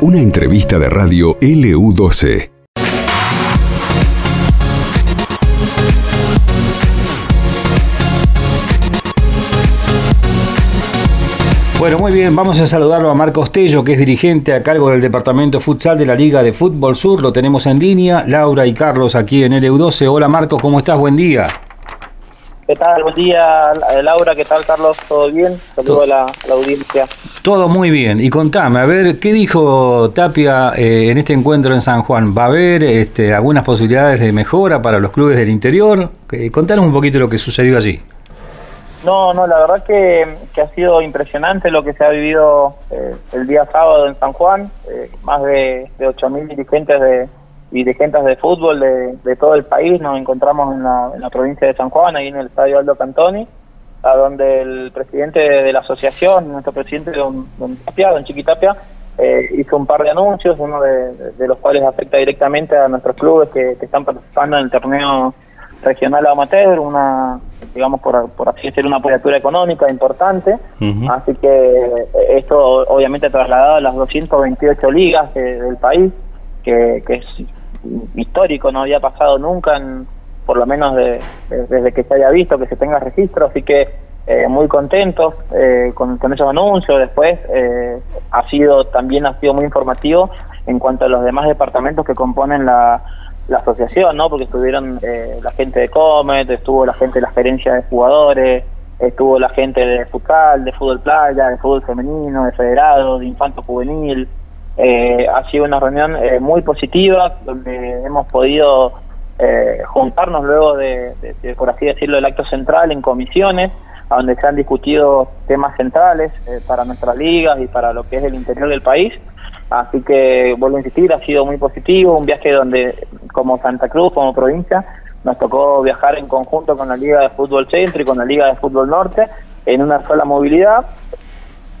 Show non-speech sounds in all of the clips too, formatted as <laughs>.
Una entrevista de radio LU12. Bueno, muy bien, vamos a saludarlo a Marcos Tello, que es dirigente a cargo del Departamento Futsal de la Liga de Fútbol Sur. Lo tenemos en línea, Laura y Carlos aquí en LU12. Hola Marcos, ¿cómo estás? Buen día. ¿Qué tal? Buen día, Laura. ¿Qué tal, Carlos? ¿Todo bien? Saludo a la, audiencia. Todo muy bien. Y contame, a ver, ¿qué dijo Tapia eh, en este encuentro en San Juan? ¿Va a haber este, algunas posibilidades de mejora para los clubes del interior? Eh, contanos un poquito lo que sucedió allí. No, no, la verdad que, ha sido impresionante lo que se ha vivido eh, el día sábado en San Juan. Eh, más de, de 8.000 dirigentes de dirigentes de fútbol de, todo el país. Nos encontramos en la, provincia de San Juan, ahí en el estadio Aldo Cantoni, a donde el presidente de la asociación, nuestro presidente don, don Tapia, don Chiquitapia, eh, hizo un par de anuncios, uno de, los cuales afecta directamente a nuestros clubes que, que están participando en el torneo regional amateur, una, digamos, por, por así decirlo, una apoyatura económica importante. Así que eh, esto obviamente trasladado a las 228 ligas del país, que, es histórico, no había pasado nunca, en, por lo menos desde que se haya visto, que se tenga registro. Así que eh, muy contentos eh, con, con, esos anuncios. Después ha sido también ha sido muy informativo en cuanto a los demás departamentos que componen la la asociación, ¿no? Porque estuvieron eh, la gente de Comet, estuvo la gente de la gerencia de jugadores, estuvo la gente de futsal, de fútbol playa, de fútbol femenino, de federado, de infanto juvenil. Eh, ha sido una reunión eh, muy positiva donde hemos podido juntarnos luego de, por así decirlo, el acto central en comisiones, donde se han discutido temas centrales para nuestras ligas y para lo que es el interior del país. Así que, vuelvo a insistir, ha sido muy positivo, un viaje donde, como Santa Cruz, como provincia, nos tocó viajar en conjunto con la Liga de Fútbol Centro y con la Liga de Fútbol Norte en una sola movilidad.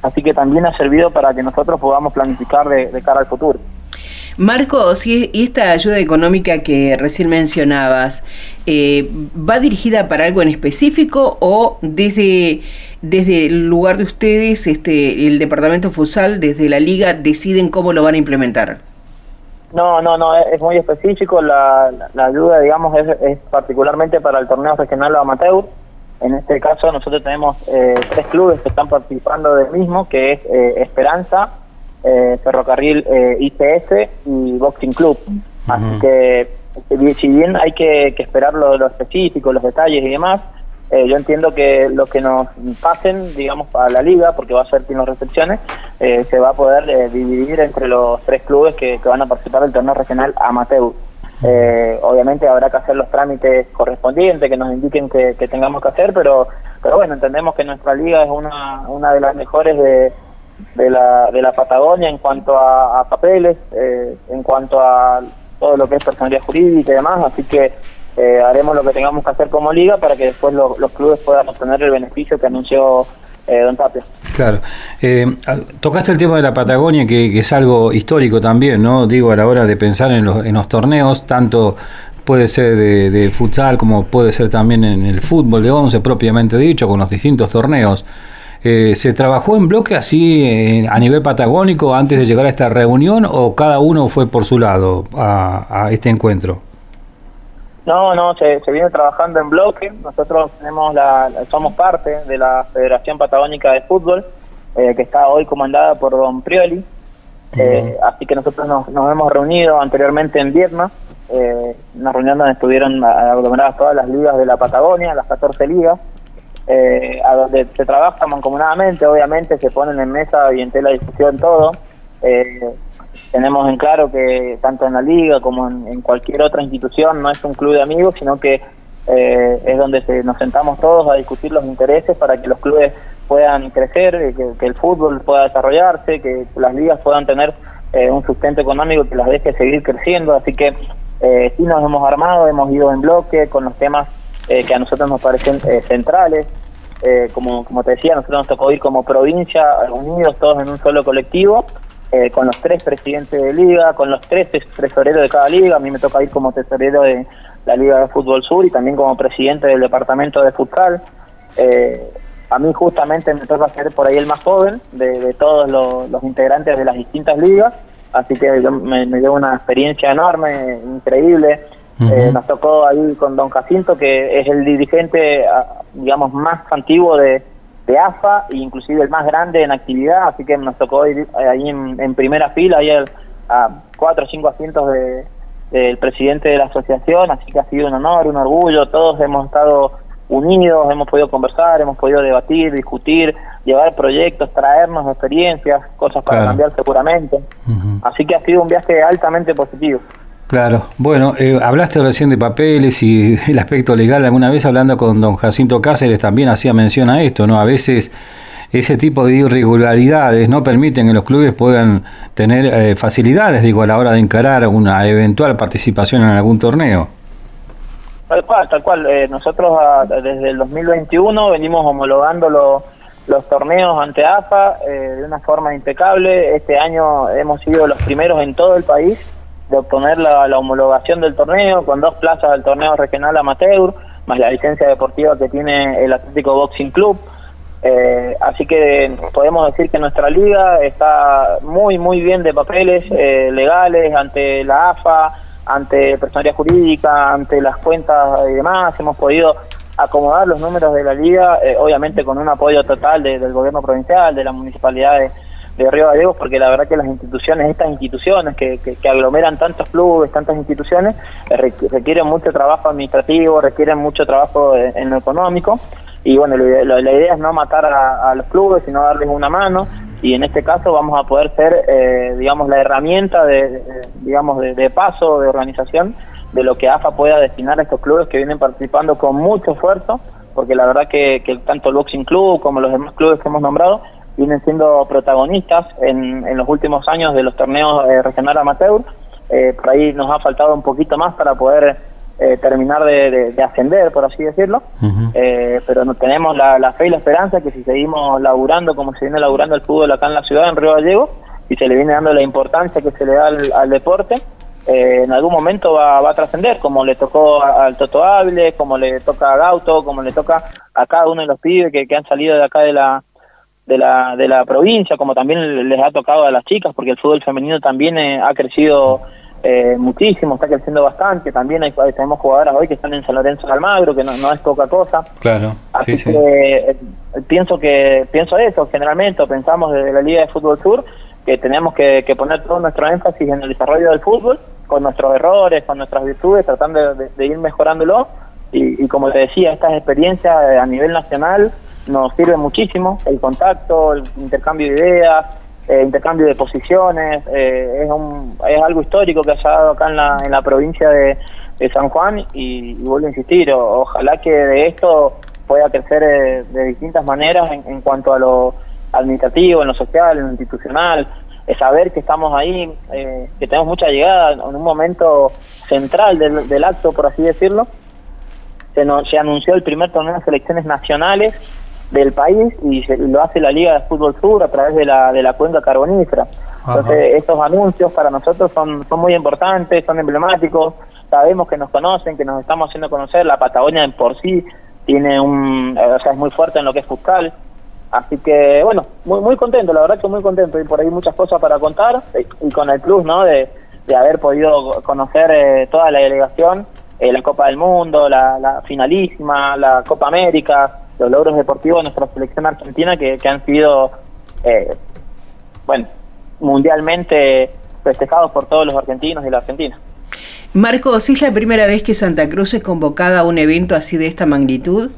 Así que también ha servido para que nosotros podamos planificar de cara al futuro. Marcos, y esta ayuda económica que recién mencionabas, eh, ¿va dirigida para algo en específico o desde, desde el lugar de ustedes, este, el departamento Fusal, desde la liga, deciden cómo lo van a implementar? No, no, no, es muy específico. La, ayuda, digamos, es, particularmente para el torneo regional amateur. En este caso, nosotros tenemos eh, tres clubes que están participando del mismo, que es eh, Esperanza, eh, Ferrocarril eh, ICS y Boxing Club. Así que, eh, si bien hay que, esperar lo, lo, específico, los detalles y demás, eh, yo entiendo que lo que nos pasen, digamos, a la liga, porque va a ser quien los recepciones, se va a poder dividir entre los tres clubes que, van a participar del torneo regional amateur. Obviamente habrá que hacer los trámites correspondientes que nos indiquen que, tengamos que hacer, pero, pero bueno, entendemos que nuestra liga es una, una de las mejores de, de la, de la Patagonia en cuanto a, papeles, eh, en cuanto a todo lo que es personalidad jurídica y demás, así que eh, haremos lo que tengamos que hacer como liga para que después los clubes puedan obtener el beneficio que anunció eh, Don Tapia. Claro. Ah, tocaste el tema de la Patagonia, que, es algo histórico también, ¿no? Digo, a la hora de pensar en los, en los torneos, tanto puede ser de, futsal como puede ser también en el fútbol de once propiamente dicho, con los distintos torneos. Eh, ¿Se trabajó en bloque así eh, a nivel patagónico antes de llegar a esta reunión o cada uno fue por su lado a, este encuentro? No, no, se, viene trabajando en bloque. Nosotros tenemos la, somos parte de la Federación Patagónica de Fútbol, eh, que está hoy comandada por Don Prioli. así que nosotros nos, hemos reunido anteriormente en Vierna, una reunión donde estuvieron aglomeradas todas las ligas de la Patagonia, las 14 ligas, eh, a donde se trabaja mancomunadamente, obviamente se ponen en mesa y en tela de discusión todo. Eh, tenemos en claro que tanto en la liga como en, cualquier otra institución no es un club de amigos, sino que eh, es donde se, nos sentamos todos a discutir los intereses para que los clubes puedan crecer, que, el fútbol pueda desarrollarse, que las ligas puedan tener un sustento económico que las deje seguir creciendo. Así que sí nos hemos armado, hemos ido en bloque con los temas eh, que a nosotros nos parecen eh, centrales. Eh, como, como te decía, nosotros nos tocó ir como provincia unidos todos en un solo colectivo, con los tres presidentes de liga, con los tres tesoreros de cada liga. A mí me toca ir como tesorero de la Liga de Fútbol Sur y también como presidente del departamento de futsal. a mí justamente me toca ser por ahí el más joven de, todos los, integrantes de las distintas ligas, así que me, dio una experiencia enorme, increíble. Eh, nos tocó ahí con don Jacinto, que es el dirigente, ah, digamos, más antiguo de, de AFA inclusive el más grande en actividad, así que nos tocó ir ahí en, primera fila, ahí a cuatro o cinco asientos de, del presidente de la asociación, así que ha sido un honor, un orgullo, todos hemos estado unidos, hemos podido conversar, hemos podido debatir, discutir, llevar proyectos, traernos experiencias, cosas para cambiar seguramente. Así que ha sido un viaje altamente positivo. Claro, bueno, eh, hablaste recién de papeles y <laughs> el aspecto legal, alguna vez hablando con don Jacinto Cáceres también hacía mención a esto, ¿no? A veces ese tipo de irregularidades no permiten que los clubes puedan tener eh, facilidades, digo, a la hora de encarar una eventual participación en algún torneo. Tal cual, tal cual. Eh, nosotros ah, desde el 2021 venimos homologando los torneos ante AFA eh, de una forma impecable. Este año hemos sido los primeros en todo el país de obtener la, homologación del torneo con dos plazas del torneo regional amateur, más la licencia deportiva que tiene el Atlético Boxing Club. Eh, así que podemos decir que nuestra liga está muy, muy bien de papeles eh, legales ante la AFA, ante personalidad jurídica, ante las cuentas y demás. Hemos podido acomodar los números de la liga, eh, obviamente con un apoyo total del gobierno provincial, de la municipalidad de, Río Gallegos, porque la verdad que las instituciones, estas instituciones que, que, aglomeran tantos clubes, tantas instituciones, requieren mucho trabajo administrativo, requieren mucho trabajo en lo económico y bueno, la, idea es no matar a, los clubes, sino darles una mano y en este caso vamos a poder ser, eh, digamos, la herramienta de, digamos, de, paso, de organización de lo que AFA pueda destinar a estos clubes que vienen participando con mucho esfuerzo, porque la verdad que, tanto el Boxing Club como los demás clubes que hemos nombrado vienen siendo protagonistas en, en los últimos años de los torneos eh, regional amateur. Eh, por ahí nos ha faltado un poquito más para poder eh, terminar de, ascender, por así decirlo, eh, pero no, tenemos la, fe y la esperanza que si seguimos laburando como se viene laburando el fútbol acá en la ciudad, en Río Gallego, y se le viene dando la importancia que se le da al, deporte, eh, en algún momento va, a trascender, como le tocó al Toto Ávila, como le toca a Gauto, como le toca a cada uno de los pibes que, que han salido de acá de la, de la, de la provincia, como también les ha tocado a las chicas, porque el fútbol femenino también ha crecido eh, muchísimo, está creciendo bastante. También hay, tenemos jugadoras hoy que están en San Lorenzo de Almagro, que no, es poca cosa. Claro. Así que eh, pienso que pienso eso, generalmente pensamos desde la Liga de Fútbol Sur que tenemos que, poner todo nuestro énfasis en el desarrollo del fútbol, con nuestros errores, con nuestras virtudes, tratando de, ir mejorándolo. Y, y, como te decía, estas experiencias a nivel nacional nos sirven muchísimo, el contacto, el intercambio de ideas, eh, intercambio de posiciones, eh, es, un, es algo histórico que ha dado acá en la, en la provincia de, San Juan y, vuelvo a insistir, ojalá que de esto pueda crecer eh, de distintas maneras en, cuanto a lo administrativo, en lo social, en lo institucional, saber que estamos ahí, que tenemos mucha llegada en un momento central del, del acto, por así decirlo. Se, se anunció el primer torneo de selecciones nacionales del país y, lo hace la Liga de Fútbol Sur a través de la, de la cuenca carbonífera. Entonces, estos anuncios para nosotros son, son muy importantes, son emblemáticos, sabemos que nos conocen, que nos estamos haciendo conocer, la Patagonia en por sí tiene un, o sea, es muy fuerte en lo que es fiscal, así que bueno, muy muy contento, la verdad que muy contento. Y por ahí muchas cosas para contar y con el plus, ¿no? De, de haber podido conocer eh, toda la delegación, eh, la Copa del Mundo, la, la finalísima, la Copa América, los logros deportivos de nuestra selección argentina que, han sido, eh, bueno, mundialmente festejados por todos los argentinos y la Argentina. Marcos, ¿es la primera vez que Santa Cruz es convocada a un evento así de esta magnitud?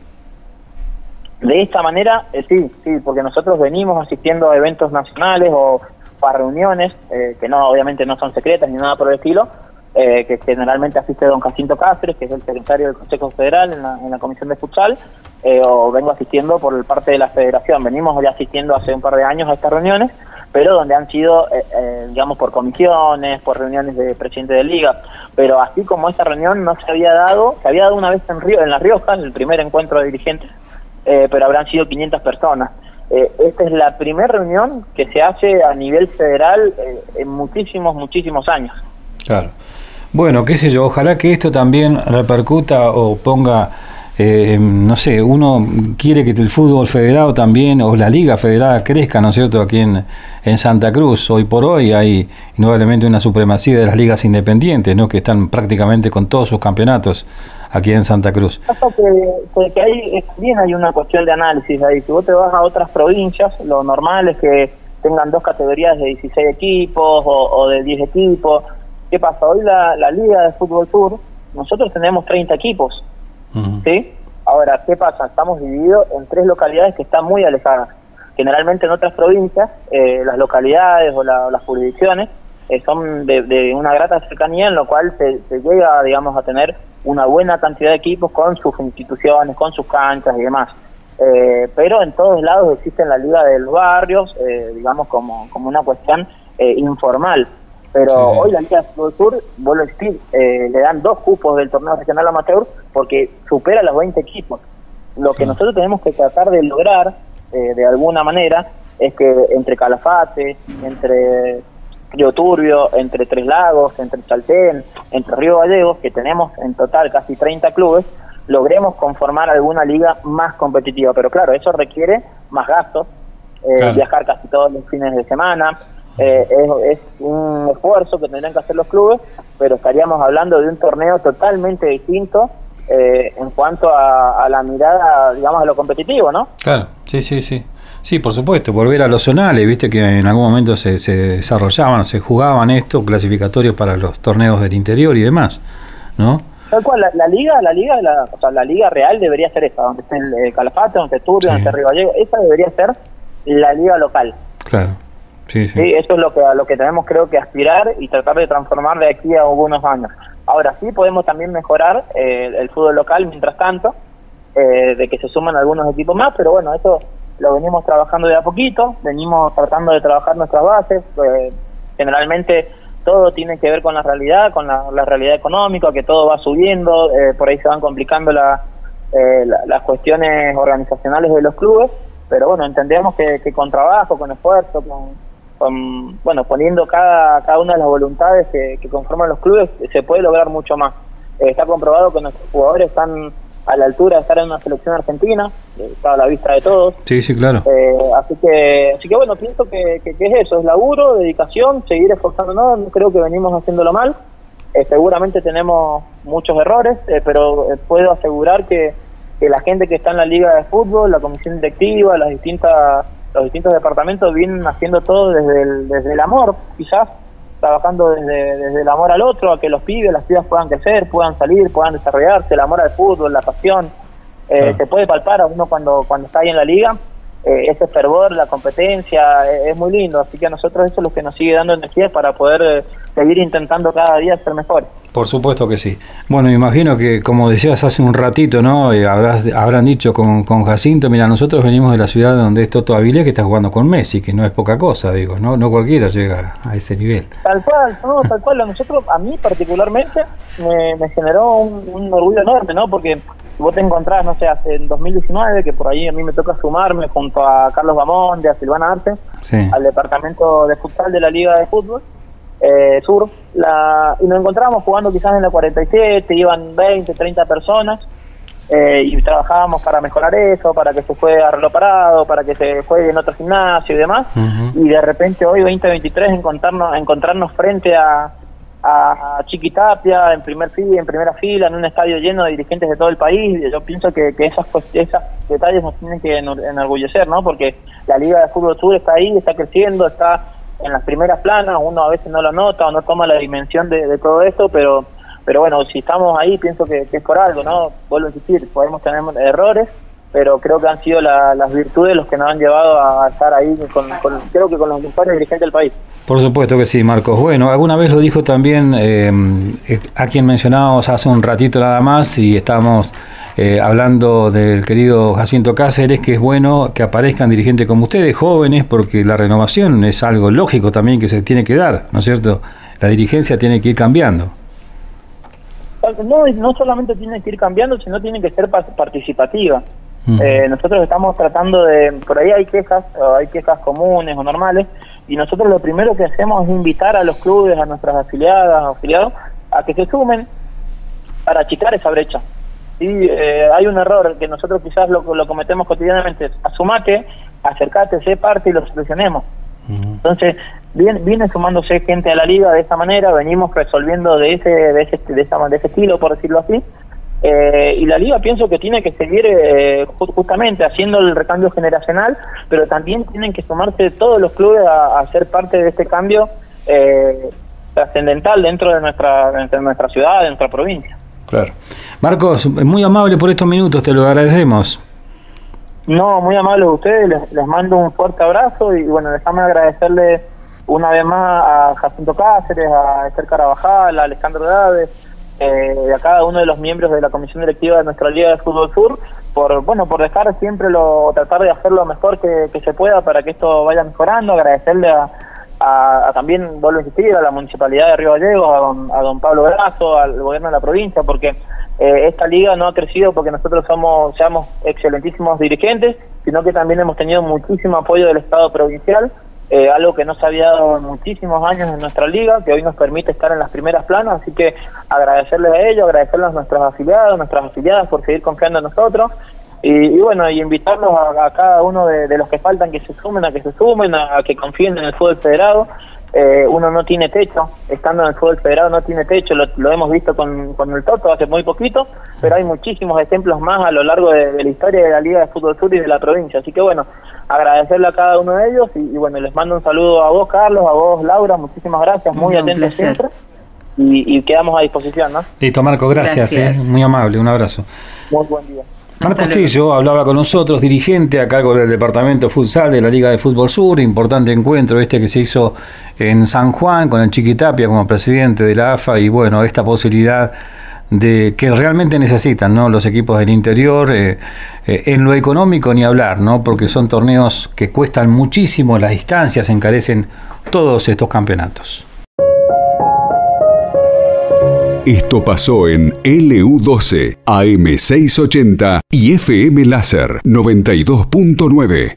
De esta manera, eh, sí, sí, porque nosotros venimos asistiendo a eventos nacionales o a reuniones, eh, que no obviamente no son secretas ni nada por el estilo, eh, que generalmente asiste don Jacinto Cáceres, que es el secretario del Consejo Federal en la, Comisión de Futsal, eh, o vengo asistiendo por parte de la Federación. Venimos ya asistiendo hace un par de años a estas reuniones, pero donde han sido, eh, digamos, por comisiones, por reuniones de presidente de liga. Pero así como esta reunión no se había dado, se había dado una vez en, Río, en La Rioja, en el primer encuentro de dirigentes, pero habrán sido 500 personas. esta es la primera reunión que se hace a nivel federal en muchísimos, muchísimos años. Claro. Bueno, qué sé yo, ojalá que esto también repercuta o ponga eh, no sé, uno quiere que el fútbol federado también, o la liga federada crezca, ¿no es cierto?, aquí en, en Santa Cruz. Hoy por hoy hay indudablemente una supremacía de las ligas independientes, ¿no?, que están prácticamente con todos sus campeonatos aquí en Santa Cruz. Que, hay, también hay una cuestión de análisis ahí. Si vos te vas a otras provincias, lo normal es que tengan dos categorías de 16 equipos o, de 10 equipos. ¿Qué pasa? Hoy la, la Liga de Fútbol Sur, nosotros tenemos 30 equipos ¿sí? Ahora, ¿qué pasa? Estamos divididos en tres localidades que están muy alejadas. Generalmente en otras provincias, eh, las localidades o las jurisdicciones eh, son de, una grata cercanía en lo cual se, llega, digamos, a tener una buena cantidad de equipos con sus instituciones, con sus canchas y demás. Eh, pero en todos lados existe la liga de los barrios, digamos, como, como una cuestión informal. Pero hoy la Liga del Sur, vuelvo a decir, eh, le dan dos cupos del torneo regional amateur porque supera los 20 equipos. Lo que nosotros tenemos que tratar de lograr, eh, de alguna manera, es que entre Calafate, entre Río Turbio, entre Tres Lagos, entre Chaltén, entre Río Gallegos, que tenemos en total casi 30 clubes, logremos conformar alguna liga más competitiva. Pero claro, eso requiere más gastos, eh, viajar casi todos los fines de semana, eh, es, un esfuerzo que tendrían que hacer los clubes, pero estaríamos hablando de un torneo totalmente distinto eh, en cuanto a, la mirada, digamos, a lo competitivo, ¿no? Claro, sí, sí, sí. Sí, por supuesto, volver a los zonales, viste que en algún momento se, se desarrollaban, se jugaban esto, clasificatorios para los torneos del interior y demás, ¿no? Tal cual, la, liga, la liga, la, o sea, la liga real debería ser esta, donde esté el, Calafate, donde esté Turbio, donde esté Río Gallego, esa debería ser la liga local. Claro. Sí, eso es lo que, a lo que tenemos creo que aspirar y tratar de transformar de aquí a algunos años. Ahora sí podemos también mejorar eh, el fútbol local mientras tanto, eh, de que se suman algunos equipos más, pero bueno, eso lo venimos trabajando de a poquito, venimos tratando de trabajar nuestras bases, eh, generalmente todo tiene que ver con la realidad, con la, realidad económica, que todo va subiendo, por ahí se van complicando la, las cuestiones organizacionales de los clubes, pero bueno, entendemos que, que con trabajo, con esfuerzo, con, bueno, poniendo cada, cada una de las voluntades que, conforman los clubes, se puede lograr mucho más. Eh, está comprobado que nuestros jugadores están a la altura de estar en una selección argentina, eh, está a la vista de todos. Sí, sí, claro. Eh, así que así que bueno, pienso que, que, es eso, es laburo, dedicación, seguir esforzándonos, no creo que venimos haciéndolo mal. seguramente tenemos muchos errores, pero puedo asegurar que, que la gente que está en la liga de fútbol, la comisión directiva, las distintas los distintos departamentos vienen haciendo todo desde el, desde el amor, quizás trabajando desde, desde el amor al otro, a que los pibes, las pibas puedan crecer, puedan salir, puedan desarrollarse, el amor al fútbol, la pasión. Eh, Se puede palpar a uno cuando, cuando está ahí en la liga, eh, ese fervor, la competencia, eh, es muy lindo. Así que a nosotros eso es lo que nos sigue dando energía para poder eh, seguir intentando cada día ser mejor. Por supuesto que sí. Bueno, me imagino que, como decías hace un ratito, ¿no? Habrás, habrán dicho con, con, Jacinto, mira, nosotros venimos de la ciudad donde es Toto Avilés, que está jugando con Messi, que no es poca cosa, digo, ¿no? No cualquiera llega a ese nivel. Tal cual, no, tal cual. A nosotros, a mí particularmente, me, generó un, un orgullo enorme, ¿no? Porque vos te encontrás, no sé, hace en 2019, que por ahí a mí me toca sumarme junto a Carlos de a Silvana Arte, al departamento de futsal de la Liga de Fútbol eh, Sur, la, y nos encontrábamos jugando quizás en la 47, iban 20, 30 personas, eh, y trabajábamos para mejorar eso, para que se juegue arreglo parado, para que se juegue en otro gimnasio y demás, y de repente hoy, 2023, encontrarnos, encontrarnos frente a a Chiquitapia en primer fila, en primera fila, en un estadio lleno de dirigentes de todo el país. Yo pienso que, que esos, esos detalles nos tienen que enorgullecer, ¿no? Porque la Liga de Fútbol Sur está ahí, está creciendo, está en las primeras planas, uno a veces no lo nota o no toma la dimensión de, todo esto, pero pero bueno, si estamos ahí, pienso que, es por algo, ¿no? Vuelvo a insistir, podemos tener errores, pero creo que han sido las virtudes los que nos han llevado a estar ahí, con, creo que con los mejores dirigentes del país. Por supuesto que sí, Marcos. Bueno, alguna vez lo dijo también eh, eh, a quien mencionábamos hace un ratito nada más y estábamos eh, hablando del querido Jacinto Cáceres, que es bueno que aparezcan dirigentes como ustedes, jóvenes, porque la renovación es algo lógico también que se tiene que dar, ¿no es cierto? La dirigencia tiene que ir cambiando. No, no solamente tiene que ir cambiando, sino tiene que ser participativa. nosotros estamos tratando de, por ahí hay quejas, hay quejas comunes o normales, y nosotros lo primero que hacemos es invitar a los clubes, a nuestras afiliadas, afiliados, a que se sumen para achicar esa brecha. ¿sí? Eh, hay un error que nosotros quizás lo, lo cometemos cotidianamente, asumate, acercate, sé parte y lo solucionemos. Entonces, viene, viene sumándose gente a la liga de esa manera, venimos resolviendo de ese, de ese, de esa, de ese estilo, por decirlo así, eh, y la liga pienso que tiene que seguir eh, justamente haciendo el recambio generacional, pero también tienen que sumarse todos los clubes a, ser parte de este cambio eh, trascendental dentro de nuestra, de nuestra ciudad, de nuestra provincia. Claro. Marcos, muy amable por estos minutos, te lo agradecemos. No, muy amable de ustedes, les, les mando un fuerte abrazo y bueno, déjame agradecerle una vez más a Jacinto Cáceres, a Esther Carabajal, a Alejandro Dávez, eh, a cada uno de los miembros de la comisión directiva de nuestra Liga de Fútbol Sur por bueno por dejar siempre lo tratar de hacer lo mejor que, se pueda para que esto vaya mejorando. Agradecerle a, a, también vuelvo a insistir a la municipalidad de Río Gallegos a don, a don Pablo Brazo al gobierno de la provincia porque eh, esta liga no ha crecido porque nosotros somos seamos excelentísimos dirigentes sino que también hemos tenido muchísimo apoyo del Estado provincial eh, algo que no se había dado en muchísimos años en nuestra liga, que hoy nos permite estar en las primeras planas, así que agradecerles a ellos, agradecerles a nuestros afiliados, nuestras afiliadas por seguir confiando en nosotros, y, bueno, y invitarlos a, cada uno de, los que faltan que se sumen, a que se sumen, a, que confíen en el fútbol federado. Eh, uno no tiene techo, estando en el fútbol federado no tiene techo, lo, hemos visto con, con, el Toto hace muy poquito, pero hay muchísimos ejemplos más a lo largo de, de la historia de la Liga de Fútbol Sur y de la provincia. Así que bueno, agradecerle a cada uno de ellos y, bueno, les mando un saludo a vos, Carlos, a vos, Laura, muchísimas gracias, muy atentos siempre. Y, quedamos a disposición, ¿no? Listo, Marco, gracias, eh, muy amable, un abrazo. Muy buen día. Marco Castillo hablaba con nosotros, dirigente a cargo del Departamento Futsal de la Liga de Fútbol Sur, importante encuentro este que se hizo en San Juan con el Chiquitapia como presidente de la AFA y bueno, esta posibilidad de que realmente necesitan ¿no? los equipos del interior, eh, eh, en lo económico ni hablar, ¿no? porque son torneos que cuestan muchísimo, las distancias encarecen todos estos campeonatos. Esto pasó en LU12, AM680 y FM Láser 92.9.